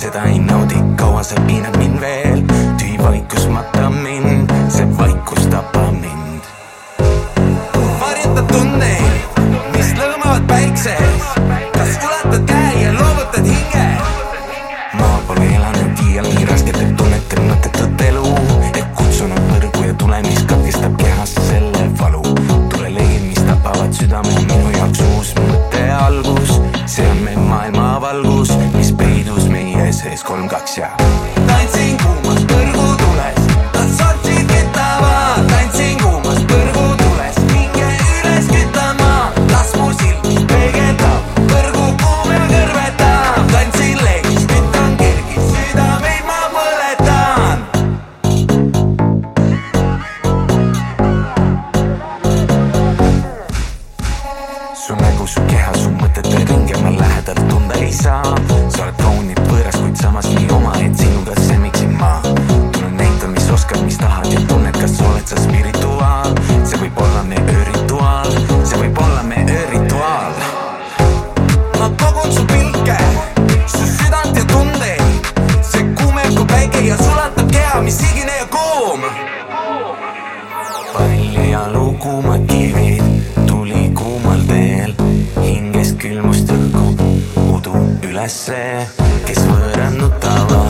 seda ei naudi, kaua sa piinad mind veel, tühi vaikus matab mind, see vaikus tapab mind. varjata tundeid, mis lõõmavad päikses, kas ulatad käe ja loovutad hinge? ma pole elanud iial nii rasket, et tunnetan mõttetut elu, et kutsunud põrgu ja tule, mis katkestab kehas selle valu. tuleleid, mis tapavad südame, minu jaoks uus mõtte algus, see on meil maailmavalgus, mis meie sees kolm, kaks ja. tantsin kuumas põrgutules, las sotsid kütavad, tantsin kuumas põrgutules, hinge üles kütama, las mu silmis peegeldab, põrgu kuum ja kõrvetab, tantsin leegis, kütan kergis, südameid ma põletan. su nägu, su keha, su mõtete ringe ma lähedalt tunda ei saa. Su pilke, su südant ja tundeid. see kuumeb kui päike ja sulatab keha, mis higine ja kuum. Pall ja lukumad kivid tuli kuumal teel, hinges külmust õhku, udu ülesse, kes võõrad nutavad,